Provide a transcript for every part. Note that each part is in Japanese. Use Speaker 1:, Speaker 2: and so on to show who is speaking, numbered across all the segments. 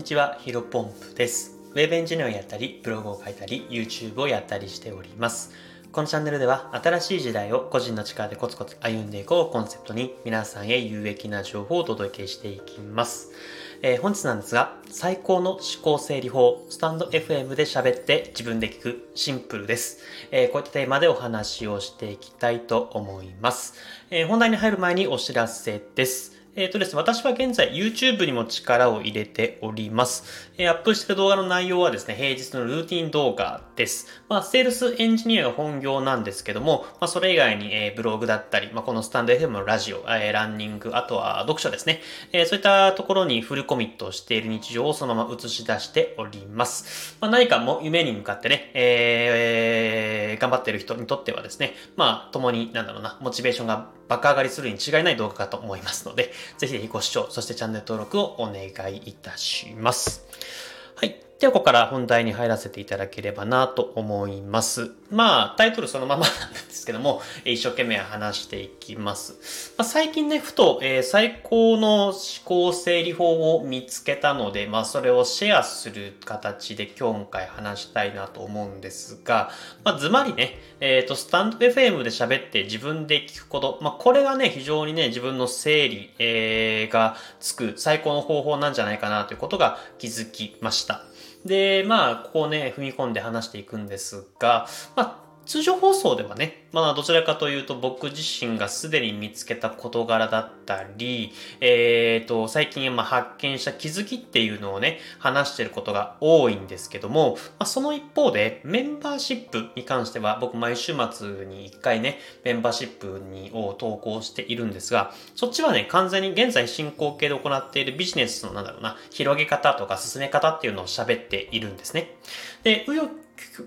Speaker 1: にちは、ヒロポンプです。ウェブエンジニアをやったり、ブログを書いたり、YouTube をやったりしております。このチャンネルでは、新しい時代を個人の力でコツコツ歩んでいこうコンセプトに、皆さんへ有益な情報をお届けしていきます。えー、本日なんですが、最高の思考整理法、スタンド FM で喋って自分で聞くシンプルです。えー、こういったテーマでお話をしていきたいと思います。えー、本題に入る前にお知らせです。えっ、ー、とですね、私は現在 YouTube にも力を入れております。えー、アップしてる動画の内容はですね、平日のルーティン動画です。まあ、セールスエンジニアが本業なんですけども、まあ、それ以外に、えー、ブログだったり、まあ、このスタンド FM のラジオ、えー、ランニング、あとは読書ですね。えー、そういったところにフルコミットしている日常をそのまま映し出しております。まあ、何かも夢に向かってね、えー、頑張ってる人にとってはですね、まあ、共に、なんだろうな、モチベーションが爆上がりするに違いない動画かと思いますので、ぜひぜひご視聴、そしてチャンネル登録をお願いいたします。はい。では、ここから本題に入らせていただければなと思います。まあ、タイトルそのままなんですけども、一生懸命話していきます。まあ、最近ね、ふと、えー、最高の思考整理法を見つけたので、まあ、それをシェアする形で今回話したいなと思うんですが、まあ、ずまりね、えっ、ー、と、スタンド FM で喋って自分で聞くこと、まあ、これがね、非常にね、自分の整理、えー、がつく最高の方法なんじゃないかなということが気づきました。で、まあ、ここをね、踏み込んで話していくんですが、まあ、通常放送ではね、まあどちらかというと僕自身がすでに見つけた事柄だったり、えっ、ー、と、最近まあ発見した気づきっていうのをね、話してることが多いんですけども、まあ、その一方でメンバーシップに関しては僕毎週末に一回ね、メンバーシップにを投稿しているんですが、そっちはね、完全に現在進行形で行っているビジネスのなんだろうな、広げ方とか進め方っていうのを喋っているんですね。で、うよ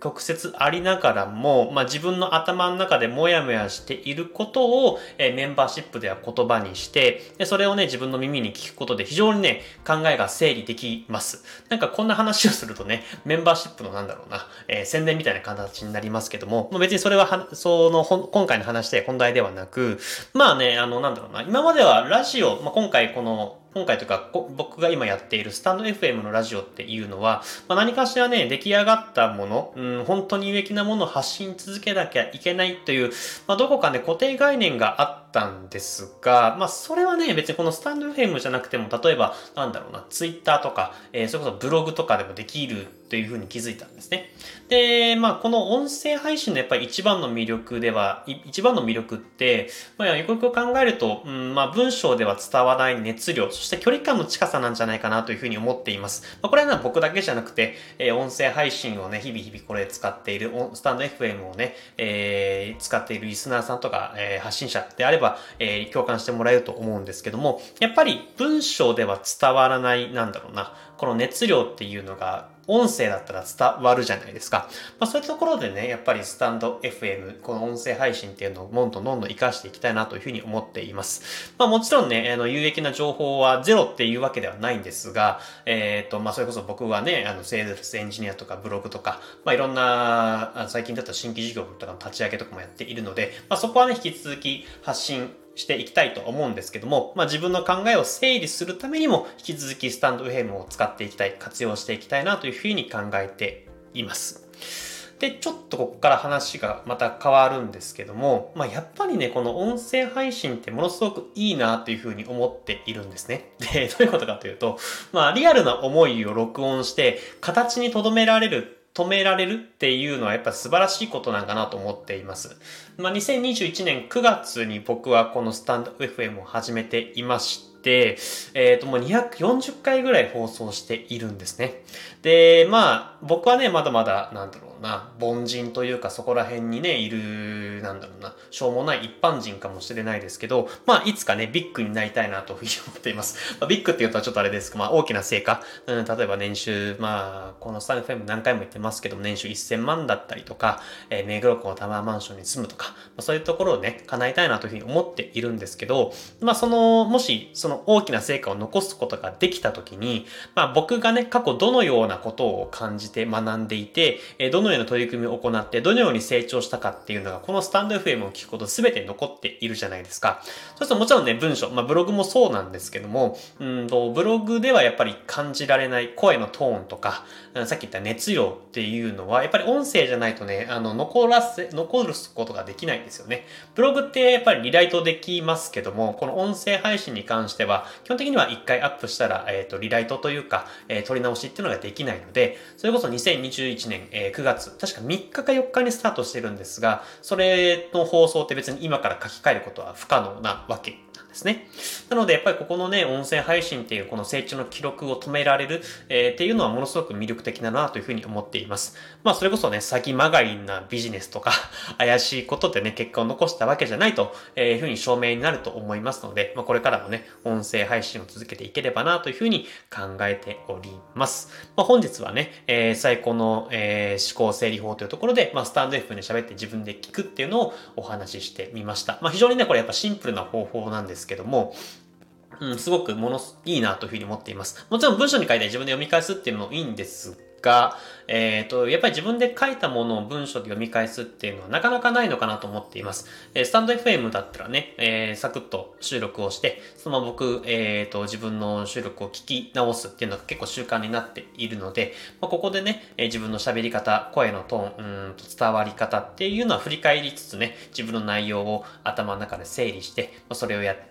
Speaker 1: 曲折ありながらも、まあ、自分の頭の中でモヤモヤしていることを、えー、メンバーシップでは言葉にして、でそれをね、自分の耳に聞くことで非常にね、考えが整理できます。なんかこんな話をするとね、メンバーシップのなんだろうな、えー、宣伝みたいな形になりますけども、まあ、別にそれはは、その、今回の話で本題ではなく、まあね、あの、なんだろうな、今まではラジオ、まあ、今回この、今回というか、僕が今やっているスタンド FM のラジオっていうのは、まあ、何かしらね、出来上がったもの、うん、本当に有益なものを発信続けなきゃいけないという、まあ、どこかね、固定概念があってたんですが、まあ、それはね、別にこのスタンド FM じゃなくても、例えば、なんだろうな、Twitter とか、えー、それこそブログとかでもできるというふうに気づいたんですね。で、まあ、この音声配信のやっぱり一番の魅力では、一番の魅力って、まあ、よくよく考えると、うん、まあ、文章では伝わらない熱量、そして距離感の近さなんじゃないかなというふうに思っています。まあ、これは僕だけじゃなくて、えー、音声配信をね、日々日々これ使っている、スタンド FM をね、えー、使っているリスナーさんとか、えー、発信者であれば、えー、共感してもらえると思うんですけども、やっぱり文章では伝わらない、なんだろうな、この熱量っていうのが音声だったら伝わるじゃないですか。まあそういったところでね、やっぱりスタンド FM、この音声配信っていうのをどんどんどんどん活かしていきたいなというふうに思っています。まあもちろんね、あの、有益な情報はゼロっていうわけではないんですが、えっ、ー、と、まあそれこそ僕はね、あの、セールスエンジニアとかブログとか、まあいろんな、最近だった新規事業とかの立ち上げとかもやっているので、まあそこはね、引き続き発信していきたいと思うんですけども、まあ、自分の考えを整理するためにも、引き続きスタンド FM を使っていきたい、活用していきたいなというふうに考えています。で、ちょっとここから話がまた変わるんですけども、まあ、やっぱりね、この音声配信ってものすごくいいなというふうに思っているんですね。で、どういうことかというと、まあ、リアルな思いを録音して、形に留められる止められるっていうのはやっぱ素晴らしいことなんかなと思っています。まあ、2021年9月に僕はこのスタンド FM を始めていまして、えっ、ー、ともう240回ぐらい放送しているんですね。で、まあ僕はね、まだまだなんだろうな、凡人というかそこら辺にね、いる、なんだろうな、しょうもない一般人かもしれないですけど、まあ、いつかね、ビッグになりたいなというふうに思っています。まあ、ビッグって言うとはちょっとあれですけど、まあ、大きな成果、うん、例えば年収、まあ、このスタンド FM 何回も言ってますけど、年収1000万だったりとか、えー、目黒区のタワーマンションに住むとか、まあ、そういうところをね、叶えたいなというふうに思っているんですけど、まあ、その、もし、その大きな成果を残すことができた時に、まあ僕がね、過去どのようなことを感じて学んでいて、えどのような取り組みを行って、どのように成長したかっていうのが、このススタンド FM を聞くこと全て残っているじゃないですか。そうするともちろんね、文章、まあブログもそうなんですけども、うんと、ブログではやっぱり感じられない声のトーンとか、さっき言った熱量っていうのは、やっぱり音声じゃないとね、あの、残らせ、残ることができないんですよね。ブログってやっぱりリライトできますけども、この音声配信に関しては、基本的には一回アップしたら、えっ、ー、と、リライトというか、えー、取り直しっていうのができないので、それこそ2021年、えー、9月、確か3日か4日にスタートしてるんですが、それの放送って別に今から書き換えることは不可能なわけ。ですね。なので、やっぱりここのね、音声配信っていうこの成長の記録を止められる、えー、っていうのはものすごく魅力的だなというふうに思っています。まあ、それこそね、先まがりなビジネスとか 怪しいことでね、結果を残したわけじゃないというふうに証明になると思いますので、まあ、これからもね、音声配信を続けていければなというふうに考えております。まあ、本日はね、えー、最高の、えー、思考整理法というところで、まあ、スタンド F で喋って自分で聞くっていうのをお話ししてみました。まあ、非常にね、これやっぱシンプルな方法なんですですけども、うん、すごくもの、いいなというふうに思っています。もちろん文章に書いて自分で読み返すっていうのもいいんですが、えっ、ー、と、やっぱり自分で書いたものを文章で読み返すっていうのはなかなかないのかなと思っています。えー、スタンド FM だったらね、えー、サクッと収録をして、そのまま僕、えっ、と、自分の収録を聞き直すっていうのが結構習慣になっているので、まあ、ここでね、え自分の喋り方、声のトーン、うんと伝わり方っていうのは振り返りつつね、自分の内容を頭の中で整理して、ま、それをやって、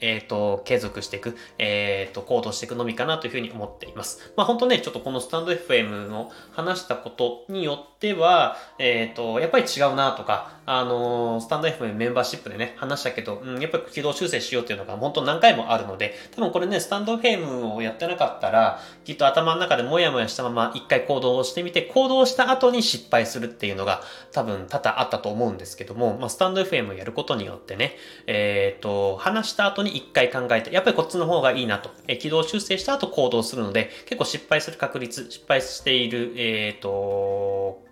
Speaker 1: えっ、ー、と、継続していく、えっ、ー、と、行動していくのみかなというふうに思っています。まあ本当ね、ちょっとこのスタンド FM の話したことによっては、えっ、ー、と、やっぱり違うなとか、あのスタンド FM メンバーシップでね、話したけど、うん、やっぱり軌道修正しようっていうのが本当何回もあるので、多分これね、スタンド FM をやってなかったら、きっと頭の中でもやもやしたまま一回行動をしてみて、行動した後に失敗するっていうのが多分多々あったと思うんですけども、まあ、スタンド FM をやることによってね、えっ、と、話した後に一回考えて、やっぱりこっちの方がいいなと、え軌道修正した後行動するので、結構失敗する確率、失敗している、えっ、と、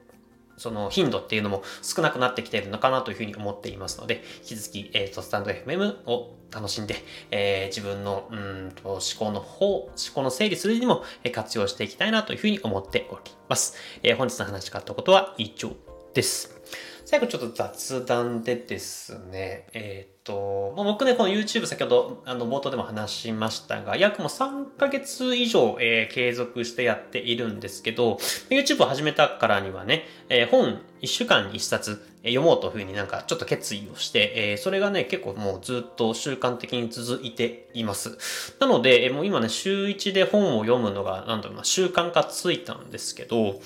Speaker 1: その頻度っていうのも少なくなってきているのかなというふうに思っていますので、引き続き、えっ、ー、と、スタンド FM を楽しんで、えー、自分の、うんと、思考の方、思考の整理するにも活用していきたいなというふうに思っております。えー、本日の話し方ことは以上です。最後ちょっと雑談でですね、えっ、ー、と、まあ、僕ね、この YouTube 先ほど、あの、冒頭でも話しましたが、約もう3ヶ月以上、えー、継続してやっているんですけど、YouTube を始めたからにはね、えー、本1週間に1冊読もうというふうになんかちょっと決意をして、えー、それがね、結構もうずっと習慣的に続いています。なので、もう今ね、週1で本を読むのが、なんだろうな、習慣化ついたんですけど、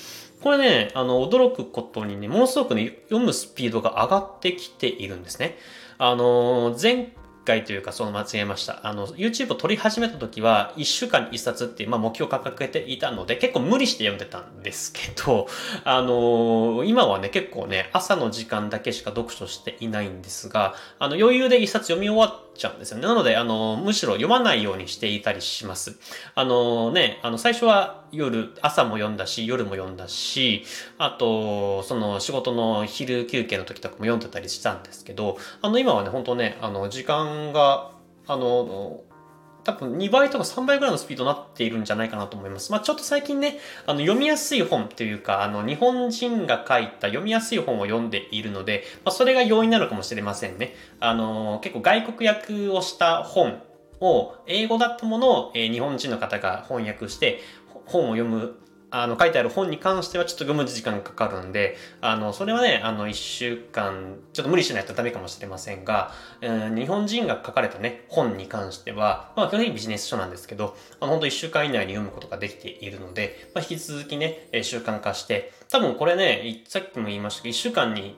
Speaker 1: これね、あの、驚くことにね、ものすごくね、読むスピードが上がってきているんですね。あの、前回というか、その間違えました。あの、YouTube を撮り始めた時は、1週間に1冊っていう、まあ、目標を掲げていたので、結構無理して読んでたんですけど、あの今はね、結構ね、朝の時間だけしか読書していないんですが、あの、余裕で1冊読み終わってちゃうんですよね。なので、あの、むしろ読まないようにしていたりします。あのね、あの、最初は夜、朝も読んだし、夜も読んだし、あと、その仕事の昼休憩の時とかも読んでたりしたんですけど、あの、今はね、本当ね、あの、時間が、あの、多分2倍とか3倍ぐらいのスピードになっているんじゃないかなと思います。まあちょっと最近ね、あの読みやすい本というか、あの日本人が書いた読みやすい本を読んでいるので、まあそれが要因なのかもしれませんね。あの結構外国訳をした本を、英語だったものを、え日本人の方が翻訳して、本を読むあの、書いてある本に関してはちょっと読む時間がかかるんで、あの、それはね、あの、一週間、ちょっと無理しないとダメかもしれませんが、えー、日本人が書かれたね、本に関しては、まあ、基本的にビジネス書なんですけど、あの、本当一週間以内に読むことができているので、まあ、引き続きね、習慣化して、多分これね、さっきも言いましたけど、一週間に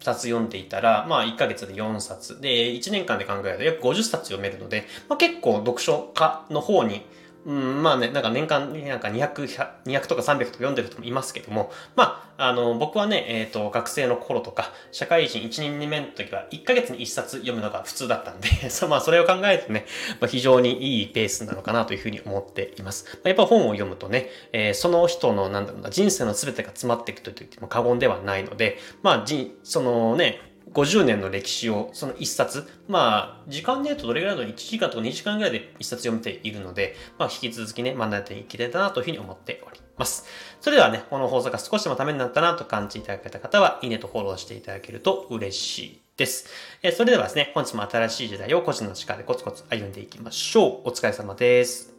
Speaker 1: 2つ読んでいたら、まあ1ヶ月で4冊。で、1年間で考えると約50冊読めるので、まあ結構読書家の方にうん、まあね、なんか年間なんか200、200とか300とか読んでる人もいますけども、まあ、あの、僕はね、えっ、ー、と、学生の頃とか、社会人1年2年の時は1ヶ月に1冊読むのが普通だったんで、そまあ、それを考えるとね、まあ、非常にいいペースなのかなというふうに思っています。まあ、やっぱ本を読むとね、えー、その人の、なんだろうな、人生の全てが詰まっていくと言っても過言ではないので、まあ、じ、そのね、50年の歴史をその1冊、まあ、時間で言うとどれぐらいの1時間とか2時間ぐらいで1冊読めているので、まあ、引き続きね、学んでいけたなというふうに思っております。それではね、この放送が少しでもためになったなと感じていただけた方は、いいねとフォローしていただけると嬉しいです。えそれではですね、本日も新しい時代を個人の力でコツコツ歩んでいきましょう。お疲れ様です。